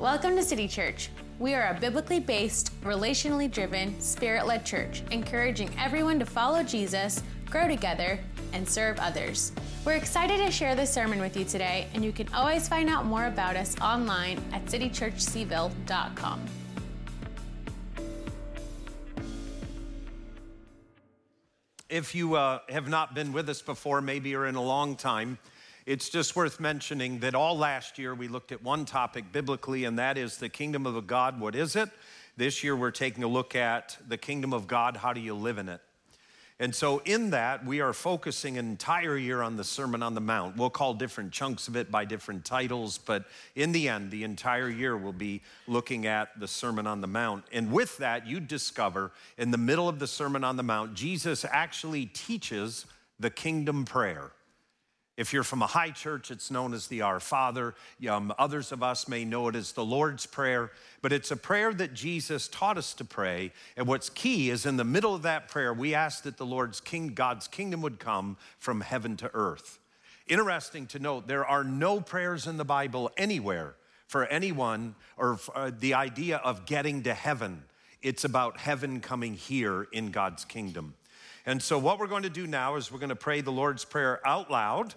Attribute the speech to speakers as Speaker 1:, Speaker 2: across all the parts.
Speaker 1: Welcome to City Church. We are a biblically based, relationally driven, spirit led church, encouraging everyone to follow Jesus, grow together, and serve others. We're excited to share this sermon with you today, and you can always find out more about us online at citychurchseville.com.
Speaker 2: If you uh, have not been with us before, maybe you're in a long time, it's just worth mentioning that all last year we looked at one topic biblically, and that is the kingdom of God. What is it? This year we're taking a look at the kingdom of God. How do you live in it? And so, in that, we are focusing an entire year on the Sermon on the Mount. We'll call different chunks of it by different titles, but in the end, the entire year will be looking at the Sermon on the Mount. And with that, you discover in the middle of the Sermon on the Mount, Jesus actually teaches the kingdom prayer. If you're from a high church, it's known as the Our Father. Um, others of us may know it as the Lord's Prayer, but it's a prayer that Jesus taught us to pray. And what's key is in the middle of that prayer, we ask that the Lord's king, God's kingdom would come from heaven to earth. Interesting to note, there are no prayers in the Bible anywhere for anyone or for uh, the idea of getting to heaven. It's about heaven coming here in God's kingdom. And so, what we're going to do now is we're going to pray the Lord's Prayer out loud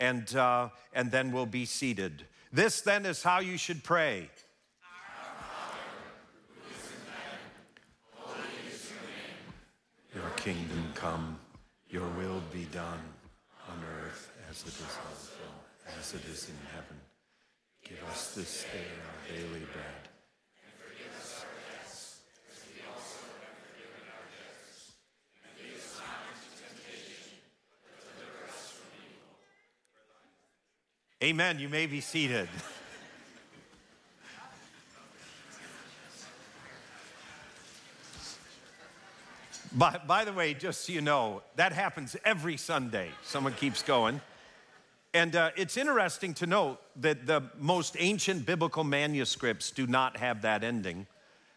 Speaker 2: and, uh, and then we'll be seated. This then is how you should pray. Our Father, who is in heaven, holy Israel. your kingdom come, your will be done on earth as it is in as it is in heaven. Give us this day our daily Amen. You may be seated. by, by the way, just so you know, that happens every Sunday. Someone keeps going. And uh, it's interesting to note that the most ancient biblical manuscripts do not have that ending.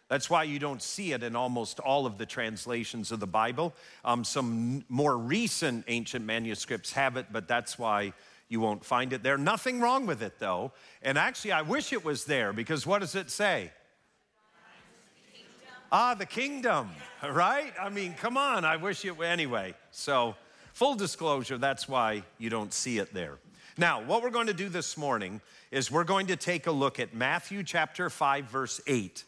Speaker 2: That's why you don't see it in almost all of the translations of the Bible. Um, some more recent ancient manuscripts have it, but that's why you won't find it there. Nothing wrong with it, though. And actually, I wish it was there because what does it say? Ah, the kingdom, right? I mean, come on, I wish it, anyway. So, full disclosure, that's why you don't see it there. Now, what we're going to do this morning is we're going to take a look at Matthew chapter 5, verse 8,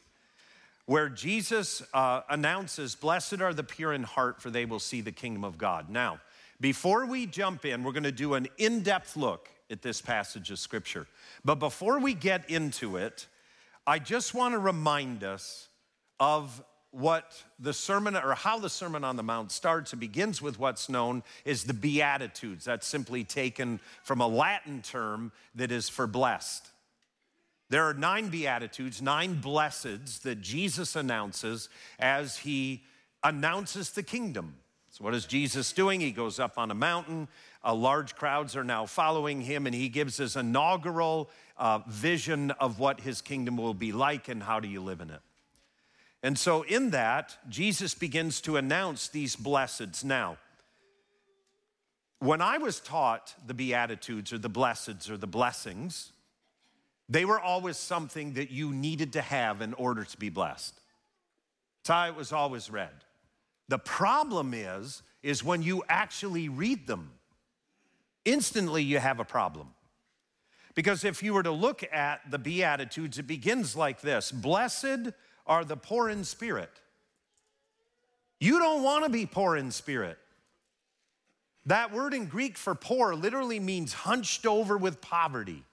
Speaker 2: where Jesus uh, announces, Blessed are the pure in heart, for they will see the kingdom of God. Now, before we jump in, we're going to do an in depth look at this passage of Scripture. But before we get into it, I just want to remind us of what the sermon or how the Sermon on the Mount starts. It begins with what's known as the Beatitudes. That's simply taken from a Latin term that is for blessed. There are nine Beatitudes, nine blesseds that Jesus announces as he announces the kingdom. So, what is Jesus doing? He goes up on a mountain. Uh, large crowds are now following him, and he gives his inaugural uh, vision of what his kingdom will be like and how do you live in it. And so, in that, Jesus begins to announce these blesseds. Now, when I was taught the Beatitudes or the blesseds or the blessings, they were always something that you needed to have in order to be blessed. That's how it was always read. The problem is, is when you actually read them, instantly you have a problem. Because if you were to look at the Beatitudes, it begins like this Blessed are the poor in spirit. You don't want to be poor in spirit. That word in Greek for poor literally means hunched over with poverty.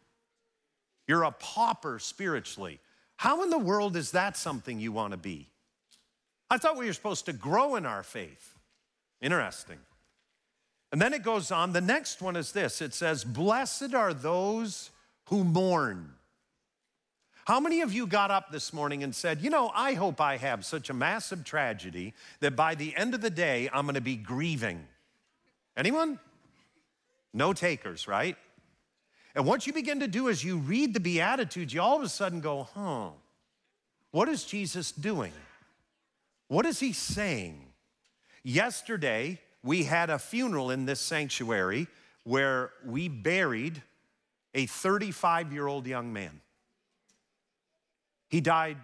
Speaker 2: You're a pauper spiritually. How in the world is that something you want to be? I thought we were supposed to grow in our faith. Interesting. And then it goes on. The next one is this it says, Blessed are those who mourn. How many of you got up this morning and said, You know, I hope I have such a massive tragedy that by the end of the day, I'm going to be grieving? Anyone? No takers, right? And what you begin to do is you read the Beatitudes, you all of a sudden go, Huh, what is Jesus doing? What is he saying? Yesterday, we had a funeral in this sanctuary where we buried a 35 year old young man. He died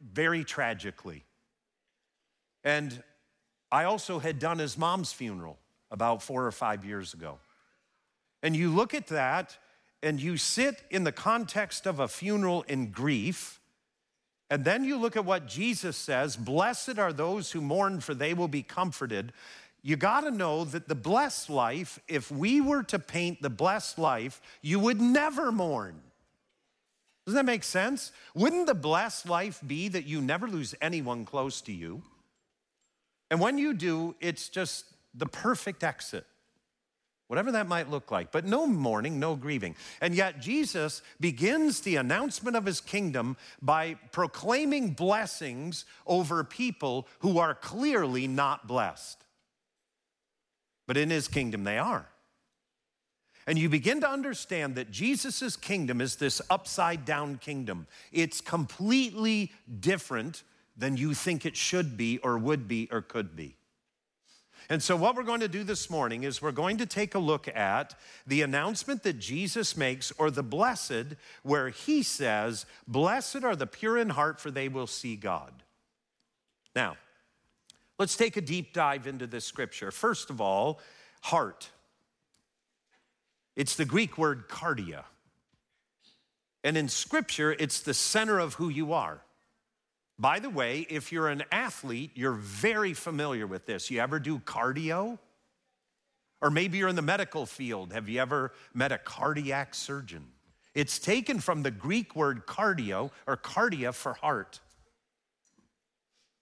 Speaker 2: very tragically. And I also had done his mom's funeral about four or five years ago. And you look at that and you sit in the context of a funeral in grief. And then you look at what Jesus says Blessed are those who mourn, for they will be comforted. You got to know that the blessed life, if we were to paint the blessed life, you would never mourn. Doesn't that make sense? Wouldn't the blessed life be that you never lose anyone close to you? And when you do, it's just the perfect exit, whatever that might look like. But no mourning, no grieving. And yet, Jesus begins the announcement of his kingdom by proclaiming blessings over people who are clearly not blessed. But in his kingdom, they are. And you begin to understand that Jesus' kingdom is this upside down kingdom. It's completely different than you think it should be, or would be, or could be. And so, what we're going to do this morning is we're going to take a look at the announcement that Jesus makes, or the blessed, where he says, Blessed are the pure in heart, for they will see God. Now, let's take a deep dive into this scripture. First of all, heart. It's the Greek word cardia. And in scripture, it's the center of who you are. By the way, if you're an athlete, you're very familiar with this. You ever do cardio? Or maybe you're in the medical field. Have you ever met a cardiac surgeon? It's taken from the Greek word cardio or cardia for heart.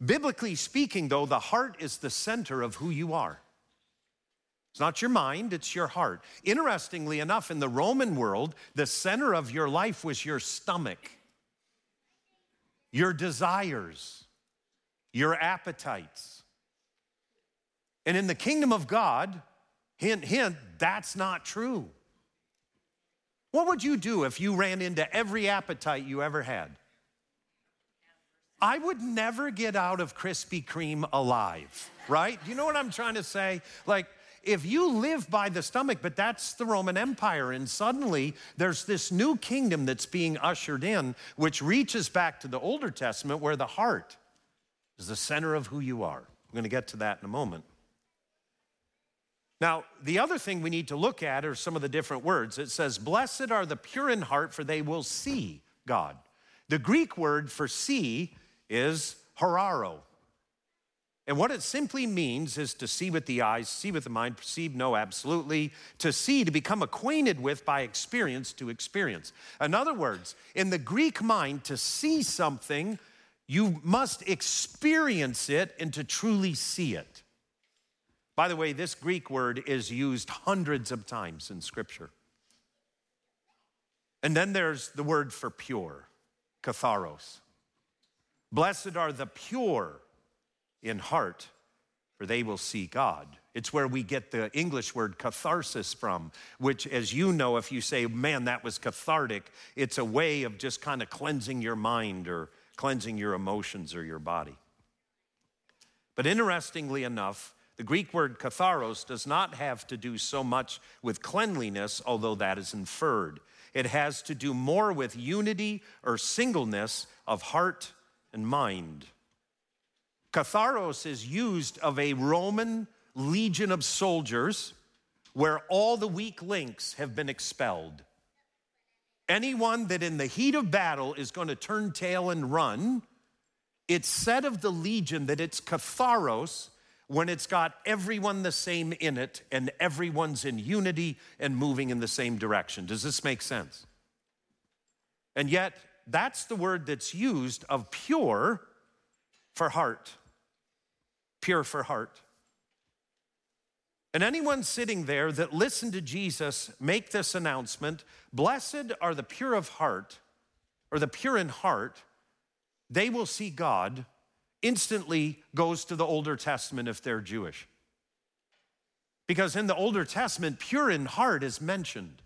Speaker 2: Biblically speaking, though, the heart is the center of who you are. It's not your mind, it's your heart. Interestingly enough, in the Roman world, the center of your life was your stomach your desires, your appetites. And in the kingdom of God, hint, hint, that's not true. What would you do if you ran into every appetite you ever had? I would never get out of Krispy Kreme alive, right? Do you know what I'm trying to say? Like, if you live by the stomach, but that's the Roman Empire, and suddenly there's this new kingdom that's being ushered in, which reaches back to the Older Testament where the heart is the center of who you are. We're going to get to that in a moment. Now, the other thing we need to look at are some of the different words. It says, Blessed are the pure in heart, for they will see God. The Greek word for see is horao. And what it simply means is to see with the eyes, see with the mind, perceive, know absolutely, to see, to become acquainted with by experience to experience. In other words, in the Greek mind, to see something, you must experience it and to truly see it. By the way, this Greek word is used hundreds of times in Scripture. And then there's the word for pure, katharos. Blessed are the pure in heart, for they will see God. It's where we get the English word catharsis from, which, as you know, if you say, man, that was cathartic, it's a way of just kind of cleansing your mind or cleansing your emotions or your body. But interestingly enough, the Greek word katharos does not have to do so much with cleanliness, although that is inferred. It has to do more with unity or singleness of heart and mind. Katharos is used of a Roman legion of soldiers where all the weak links have been expelled. Anyone that in the heat of battle is going to turn tail and run, it's said of the legion that it's katharos when it's got everyone the same in it and everyone's in unity and moving in the same direction. Does this make sense? And yet, that's the word that's used of pure for heart, pure for heart. And anyone sitting there that listened to Jesus make this announcement Blessed are the pure of heart, or the pure in heart, they will see God, instantly goes to the Older Testament if they're Jewish. Because in the Older Testament, pure in heart is mentioned.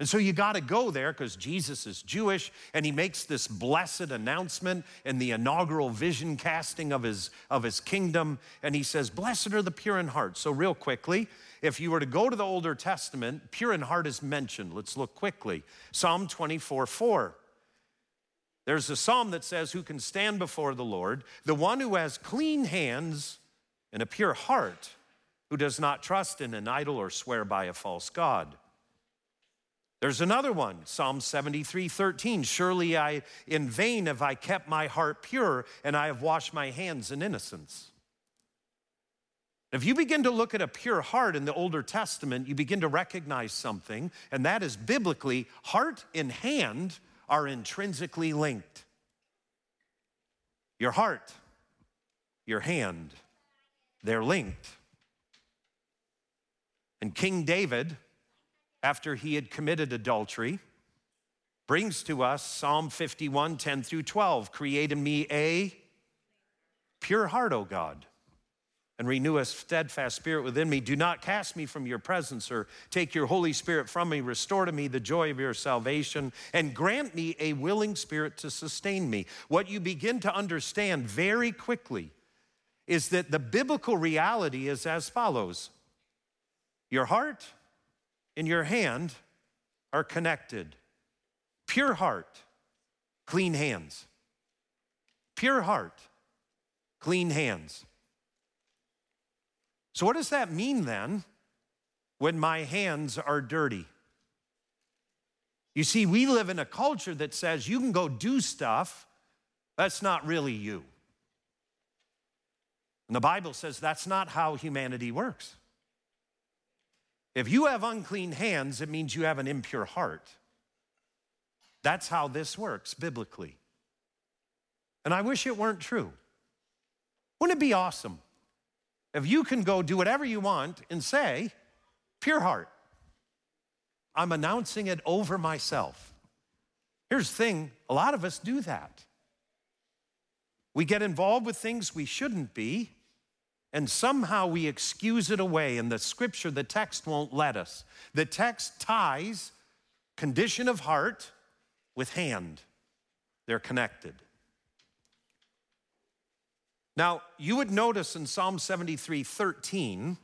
Speaker 2: And so you got to go there because Jesus is Jewish and he makes this blessed announcement in the inaugural vision casting of his, of his kingdom. And he says, Blessed are the pure in heart. So, real quickly, if you were to go to the Older Testament, pure in heart is mentioned. Let's look quickly. Psalm 24 4. There's a psalm that says, Who can stand before the Lord? The one who has clean hands and a pure heart, who does not trust in an idol or swear by a false God. There's another one, Psalm 73 13. Surely I, in vain have I kept my heart pure, and I have washed my hands in innocence. If you begin to look at a pure heart in the Older Testament, you begin to recognize something, and that is biblically, heart and hand are intrinsically linked. Your heart, your hand, they're linked. And King David, after he had committed adultery, brings to us Psalm 51 10 through 12 Create in me a pure heart, O God and renew a steadfast spirit within me. Do not cast me from your presence or take your Holy Spirit from me. Restore to me the joy of your salvation and grant me a willing spirit to sustain me. What you begin to understand very quickly is that the biblical reality is as follows your heart and your hand are connected. Pure heart, clean hands. Pure heart, clean hands. So, what does that mean then when my hands are dirty? You see, we live in a culture that says you can go do stuff that's not really you. And the Bible says that's not how humanity works. If you have unclean hands, it means you have an impure heart. That's how this works biblically. And I wish it weren't true. Wouldn't it be awesome if you can go do whatever you want and say, pure heart, I'm announcing it over myself. Here's the thing a lot of us do that. We get involved with things we shouldn't be, and somehow we excuse it away. And the scripture, the text won't let us. The text ties condition of heart with hand, they're connected. Now, you would notice in Psalm 73 13,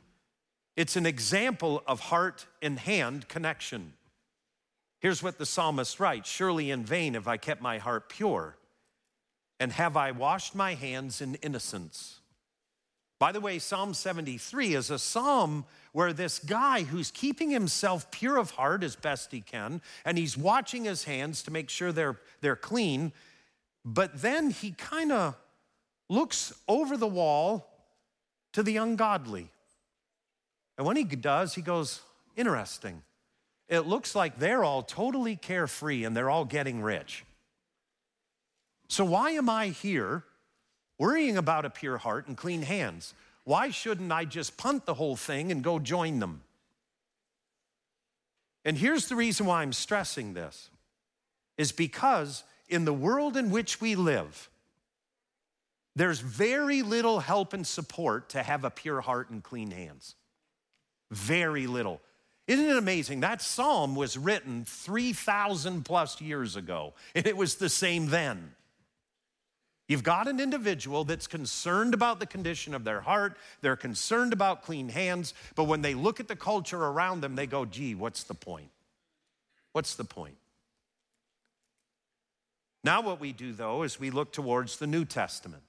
Speaker 2: it's an example of heart and hand connection. Here's what the psalmist writes Surely in vain have I kept my heart pure, and have I washed my hands in innocence. By the way, Psalm 73 is a psalm where this guy who's keeping himself pure of heart as best he can, and he's watching his hands to make sure they're, they're clean, but then he kind of looks over the wall to the ungodly. And when he does, he goes, Interesting. It looks like they're all totally carefree and they're all getting rich. So, why am I here worrying about a pure heart and clean hands? Why shouldn't I just punt the whole thing and go join them? And here's the reason why I'm stressing this is because in the world in which we live, there's very little help and support to have a pure heart and clean hands. Very little. Isn't it amazing? That psalm was written 3,000 plus years ago, and it was the same then. You've got an individual that's concerned about the condition of their heart, they're concerned about clean hands, but when they look at the culture around them, they go, gee, what's the point? What's the point? Now, what we do though is we look towards the New Testament.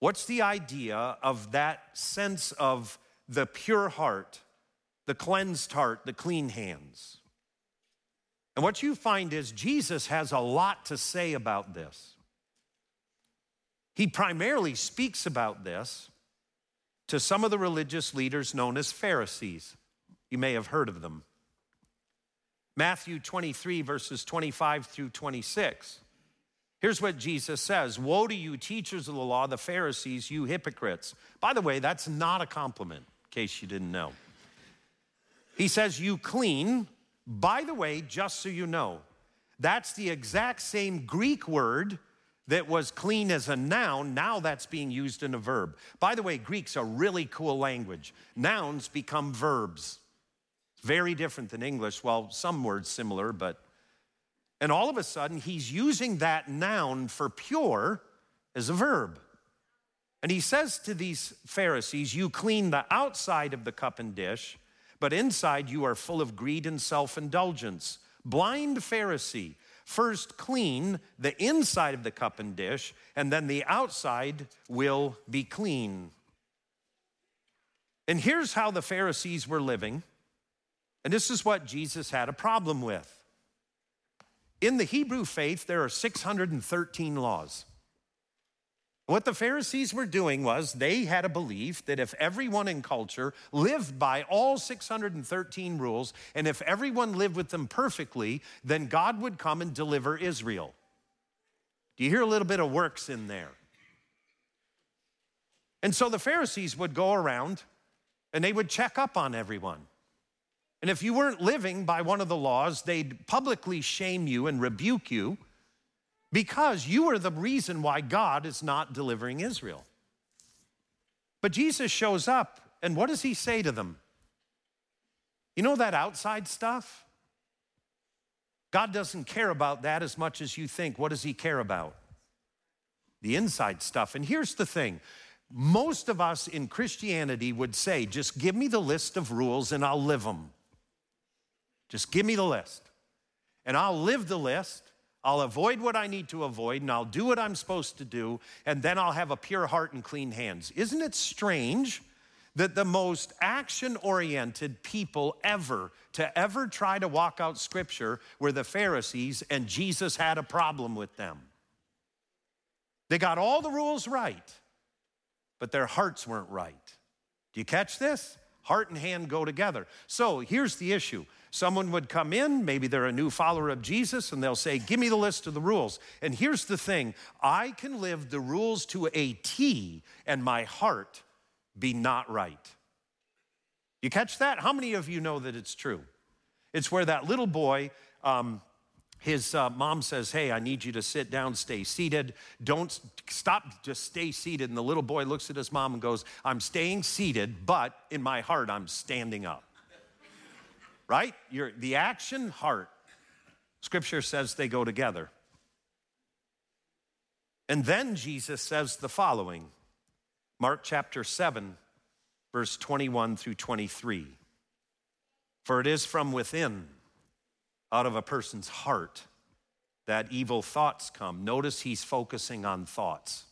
Speaker 2: What's the idea of that sense of the pure heart, the cleansed heart, the clean hands? And what you find is Jesus has a lot to say about this. He primarily speaks about this to some of the religious leaders known as Pharisees. You may have heard of them. Matthew 23, verses 25 through 26. Here's what Jesus says Woe to you, teachers of the law, the Pharisees, you hypocrites. By the way, that's not a compliment, in case you didn't know. He says, You clean. By the way, just so you know, that's the exact same Greek word that was clean as a noun. Now that's being used in a verb. By the way, Greek's a really cool language. Nouns become verbs. Very different than English. Well, some words similar, but and all of a sudden, he's using that noun for pure as a verb. And he says to these Pharisees, You clean the outside of the cup and dish, but inside you are full of greed and self indulgence. Blind Pharisee, First, clean the inside of the cup and dish, and then the outside will be clean. And here's how the Pharisees were living, and this is what Jesus had a problem with. In the Hebrew faith, there are 613 laws. What the Pharisees were doing was they had a belief that if everyone in culture lived by all 613 rules, and if everyone lived with them perfectly, then God would come and deliver Israel. Do you hear a little bit of works in there? And so the Pharisees would go around and they would check up on everyone. And if you weren't living by one of the laws, they'd publicly shame you and rebuke you because you are the reason why God is not delivering Israel. But Jesus shows up, and what does he say to them? You know that outside stuff? God doesn't care about that as much as you think. What does he care about? The inside stuff. And here's the thing most of us in Christianity would say, just give me the list of rules and I'll live them. Just give me the list. And I'll live the list I'll avoid what I need to avoid and I'll do what I'm supposed to do, and then I'll have a pure heart and clean hands. Isn't it strange that the most action oriented people ever to ever try to walk out scripture were the Pharisees, and Jesus had a problem with them? They got all the rules right, but their hearts weren't right. Do you catch this? Heart and hand go together. So here's the issue Someone would come in, maybe they're a new follower of Jesus, and they'll say, Give me the list of the rules. And here's the thing I can live the rules to a T and my heart be not right. You catch that? How many of you know that it's true? It's where that little boy, um, his uh, mom says, Hey, I need you to sit down, stay seated. Don't stop, just stay seated. And the little boy looks at his mom and goes, I'm staying seated, but in my heart, I'm standing up right? Your, the action, heart. Scripture says they go together. And then Jesus says the following Mark chapter 7, verse 21 through 23. For it is from within, out of a person's heart, that evil thoughts come. Notice he's focusing on thoughts.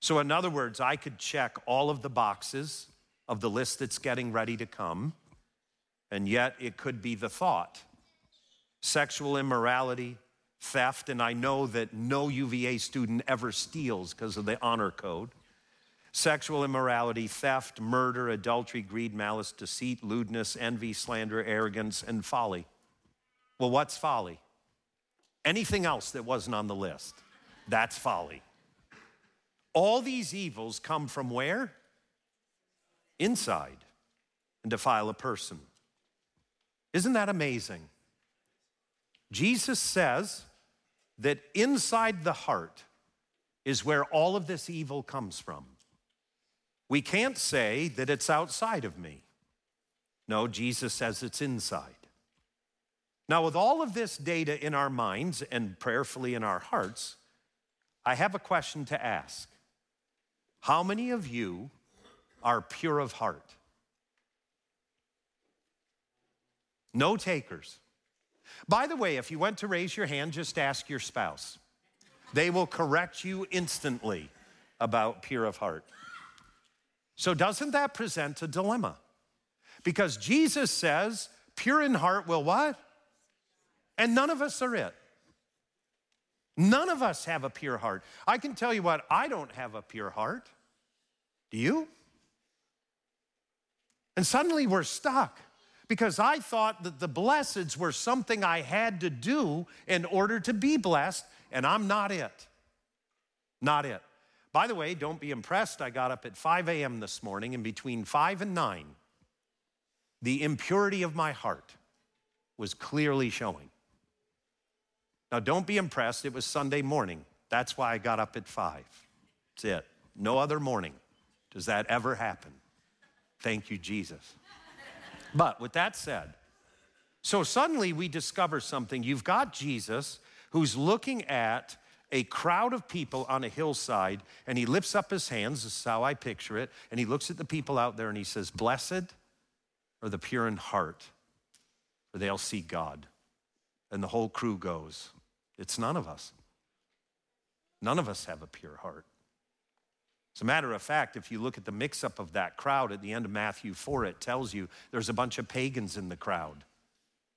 Speaker 2: So, in other words, I could check all of the boxes of the list that's getting ready to come and yet it could be the thought. Sexual immorality, theft, and I know that no UVA student ever steals because of the honor code. Sexual immorality, theft, murder, adultery, greed, malice, deceit, lewdness, envy, slander, arrogance, and folly. Well, what's folly? Anything else that wasn't on the list, that's folly. All these evils come from where? Inside and defile a person. Isn't that amazing? Jesus says that inside the heart is where all of this evil comes from. We can't say that it's outside of me. No, Jesus says it's inside. Now, with all of this data in our minds and prayerfully in our hearts, I have a question to ask. How many of you are pure of heart? No takers. By the way, if you went to raise your hand, just ask your spouse. They will correct you instantly about pure of heart. So, doesn't that present a dilemma? Because Jesus says, pure in heart will what? And none of us are it. None of us have a pure heart. I can tell you what, I don't have a pure heart. Do you? And suddenly we're stuck because I thought that the blesseds were something I had to do in order to be blessed, and I'm not it. Not it. By the way, don't be impressed. I got up at 5 a.m. this morning, and between 5 and 9, the impurity of my heart was clearly showing. Now, don't be impressed. It was Sunday morning. That's why I got up at 5. That's it. No other morning does that ever happen. Thank you, Jesus. But with that said, so suddenly we discover something. You've got Jesus who's looking at a crowd of people on a hillside, and he lifts up his hands, this is how I picture it, and he looks at the people out there and he says, Blessed are the pure in heart, for they'll see God. And the whole crew goes, It's none of us. None of us have a pure heart. As a matter of fact, if you look at the mix up of that crowd at the end of Matthew 4, it tells you there's a bunch of pagans in the crowd.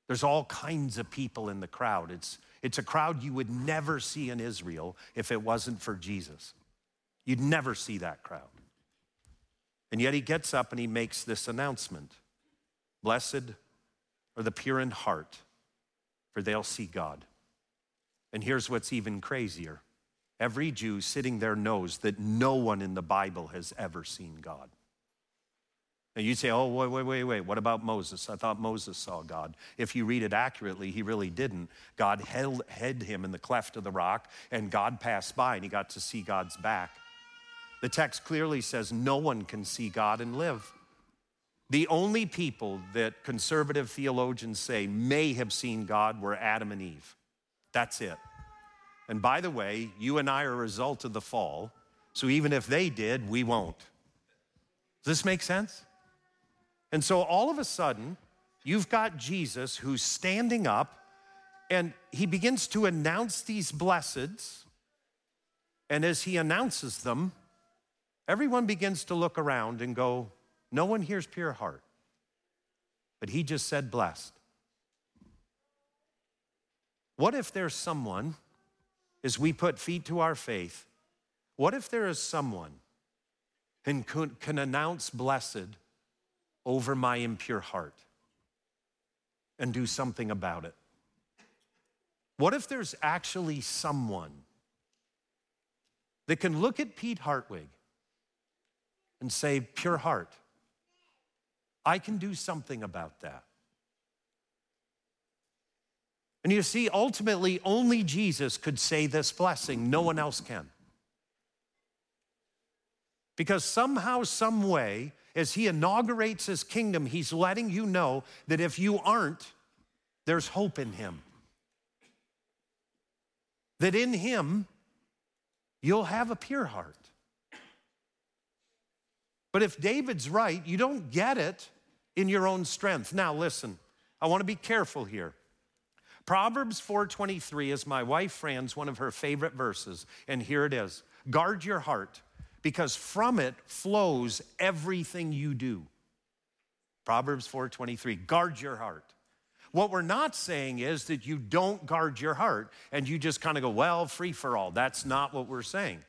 Speaker 2: There's all kinds of people in the crowd. It's, it's a crowd you would never see in Israel if it wasn't for Jesus. You'd never see that crowd. And yet he gets up and he makes this announcement Blessed are the pure in heart, for they'll see God. And here's what's even crazier Every Jew sitting there knows that no one in the Bible has ever seen God. And you say, oh, wait, wait, wait, wait. What about Moses? I thought Moses saw God. If you read it accurately, he really didn't. God held, hid him in the cleft of the rock, and God passed by, and he got to see God's back. The text clearly says no one can see God and live. The only people that conservative theologians say may have seen God were Adam and Eve. That's it. And by the way, you and I are a result of the fall. So even if they did, we won't. Does this make sense? And so all of a sudden, you've got Jesus who's standing up and he begins to announce these blesseds. And as he announces them, everyone begins to look around and go, No one hears pure heart. But he just said blessed. What if there's someone as we put feet to our faith, what if there is someone who can announce blessed over my impure heart and do something about it? What if there's actually someone that can look at Pete Hartwig and say, Pure heart, I can do something about that? And you see, ultimately, only Jesus could say this blessing, no one else can. Because somehow, some way, as he inaugurates his kingdom, he's letting you know that if you aren't, there's hope in him. That in him, you'll have a pure heart. But if David's right, you don't get it in your own strength. Now, listen, I want to be careful here. Proverbs 4:23 is my wife Fran's one of her favorite verses, and here it is. Guard your heart, because from it flows everything you do. Proverbs 4:23. Guard your heart. What we're not saying is that you don't guard your heart and you just kind of go, well, free for all. That's not what we're saying.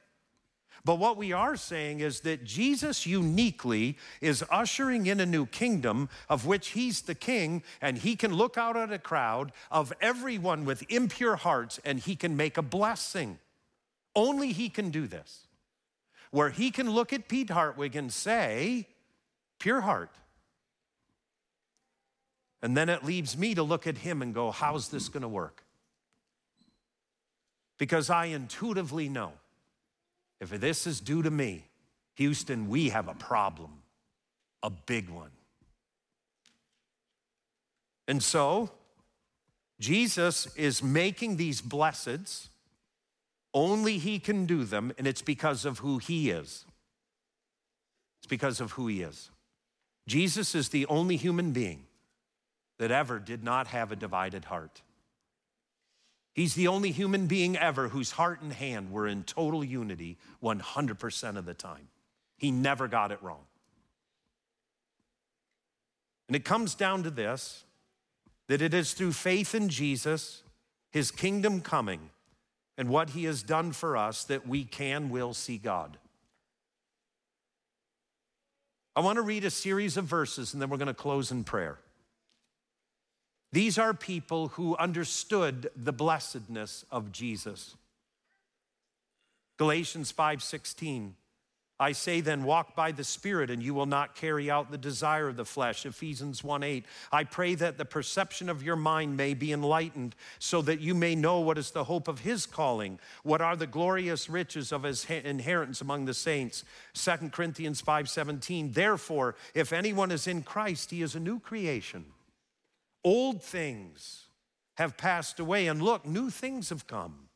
Speaker 2: But what we are saying is that Jesus uniquely is ushering in a new kingdom of which he's the king, and he can look out at a crowd of everyone with impure hearts and he can make a blessing. Only he can do this. Where he can look at Pete Hartwig and say, pure heart. And then it leaves me to look at him and go, how's this going to work? Because I intuitively know if this is due to me, Houston, we have a problem, a big one. And so, Jesus is making these blesseds. Only He can do them, and it's because of who He is. It's because of who He is. Jesus is the only human being that ever did not have a divided heart. He's the only human being ever whose heart and hand were in total unity 100% of the time. He never got it wrong. And it comes down to this that it is through faith in Jesus, his kingdom coming, and what he has done for us that we can, will see God. I want to read a series of verses and then we're going to close in prayer. These are people who understood the blessedness of Jesus. Galatians 5:16 I say then walk by the spirit and you will not carry out the desire of the flesh. Ephesians 1:8 I pray that the perception of your mind may be enlightened so that you may know what is the hope of his calling what are the glorious riches of his inheritance among the saints. 2 Corinthians 5:17 Therefore if anyone is in Christ he is a new creation Old things have passed away and look, new things have come.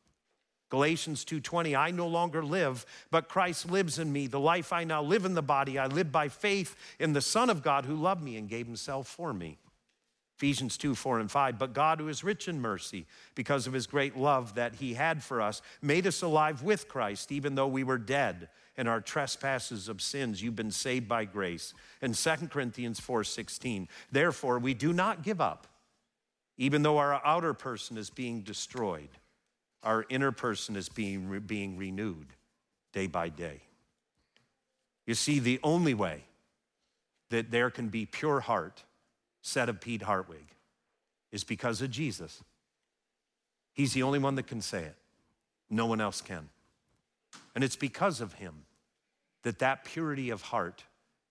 Speaker 2: Galatians 2:20 I no longer live but Christ lives in me the life I now live in the body I live by faith in the son of God who loved me and gave himself for me Ephesians 2 4 and 5. But God, who is rich in mercy, because of his great love that he had for us, made us alive with Christ, even though we were dead in our trespasses of sins. You've been saved by grace. And 2 Corinthians 4 16. Therefore, we do not give up, even though our outer person is being destroyed, our inner person is being, being renewed day by day. You see, the only way that there can be pure heart said of Pete Hartwig is because of Jesus. He's the only one that can say it. No one else can. And it's because of him that that purity of heart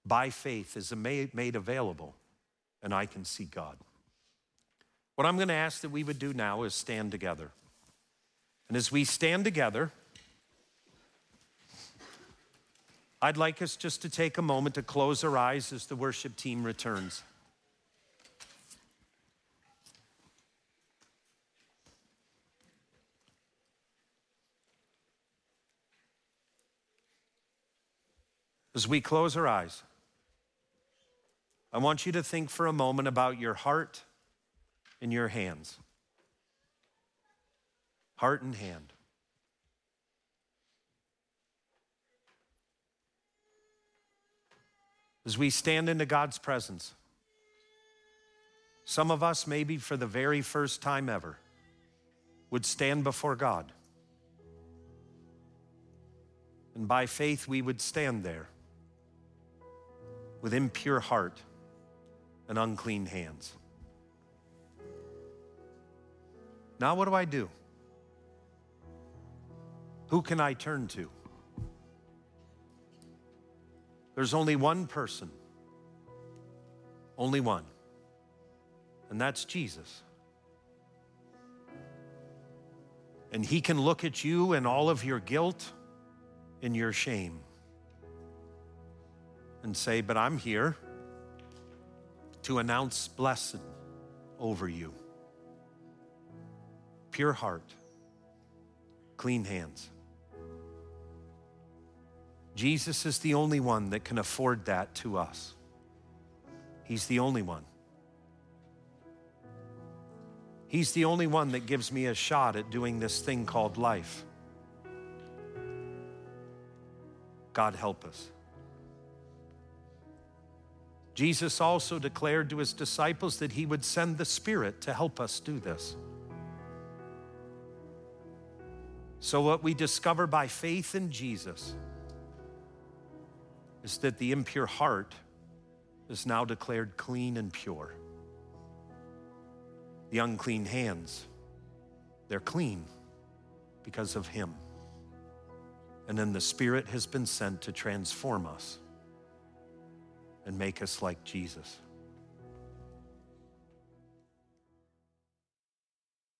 Speaker 2: by faith is made available and I can see God. What I'm going to ask that we would do now is stand together. And as we stand together, I'd like us just to take a moment to close our eyes as the worship team returns. As we close our eyes, I want you to think for a moment about your heart and your hands. Heart and hand. As we stand into God's presence, some of us, maybe for the very first time ever, would stand before God. And by faith, we would stand there with impure heart and unclean hands. Now, what do I do? Who can I turn to? There's only one person, only one, and that's Jesus. And he can look at you and all of your guilt and your shame and say, But I'm here to announce blessing over you. Pure heart, clean hands. Jesus is the only one that can afford that to us. He's the only one. He's the only one that gives me a shot at doing this thing called life. God help us. Jesus also declared to his disciples that he would send the Spirit to help us do this. So, what we discover by faith in Jesus is that the impure heart is now declared clean and pure. The unclean hands, they're clean because of Him. And then the Spirit has been sent to transform us and make us like Jesus.